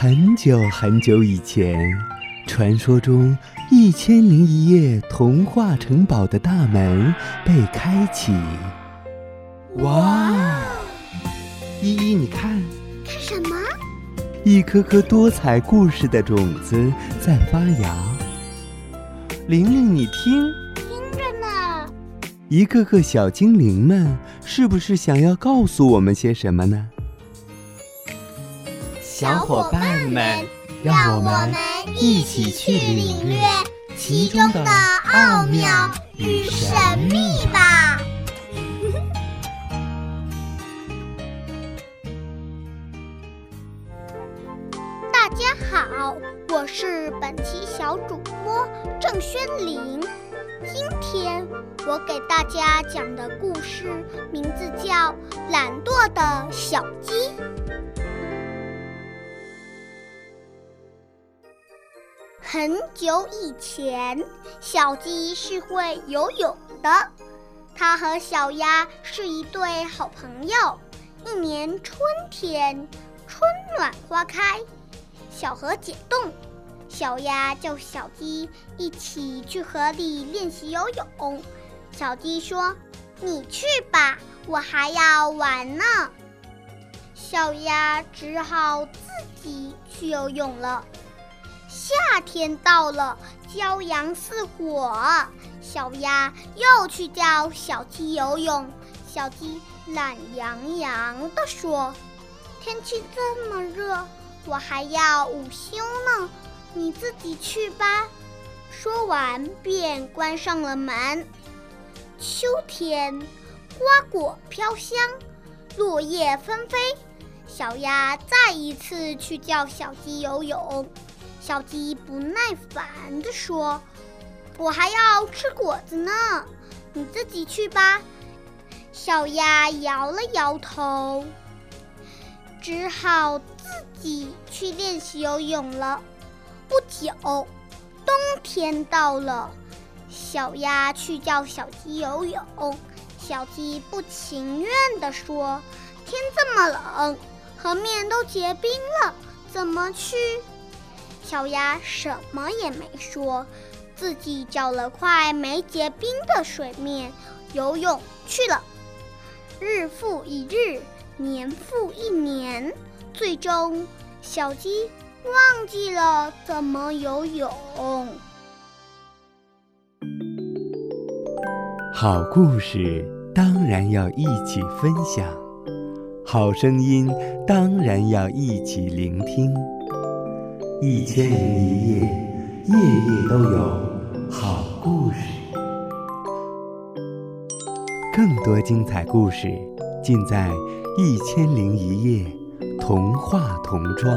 很久很久以前，传说中《一千零一夜》童话城堡的大门被开启。哇！依依，你看，看什么？一颗颗多彩故事的种子在发芽。玲玲，你听，听着呢。一个个小精灵们，是不是想要告诉我们些什么呢？小伙伴们，让我们一起去领略其中的奥妙与神秘吧！大家好，我是本期小主播郑轩玲。今天我给大家讲的故事名字叫《懒惰的小鸡》。很久以前，小鸡是会游泳的。它和小鸭是一对好朋友。一年春天，春暖花开，小河解冻，小鸭叫小鸡一起去河里练习游泳。小鸡说：“你去吧，我还要玩呢。”小鸭只好自己去游泳了。夏天到了，骄阳似火，小鸭又去教小鸡游泳。小鸡懒洋洋地说：“天气这么热，我还要午休呢，你自己去吧。”说完便关上了门。秋天，瓜果飘香，落叶纷飞，小鸭再一次去教小鸡游泳。小鸡不耐烦地说：“我还要吃果子呢，你自己去吧。”小鸭摇了摇头，只好自己去练习游泳了。不久，冬天到了，小鸭去叫小鸡游泳。小鸡不情愿地说：“天这么冷，河面都结冰了，怎么去？”小鸭什么也没说，自己找了块没结冰的水面游泳去了。日复一日，年复一年，最终小鸡忘记了怎么游泳。好故事当然要一起分享，好声音当然要一起聆听。一千零一夜，夜夜都有好故事。更多精彩故事尽在《一千零一夜》童话童装。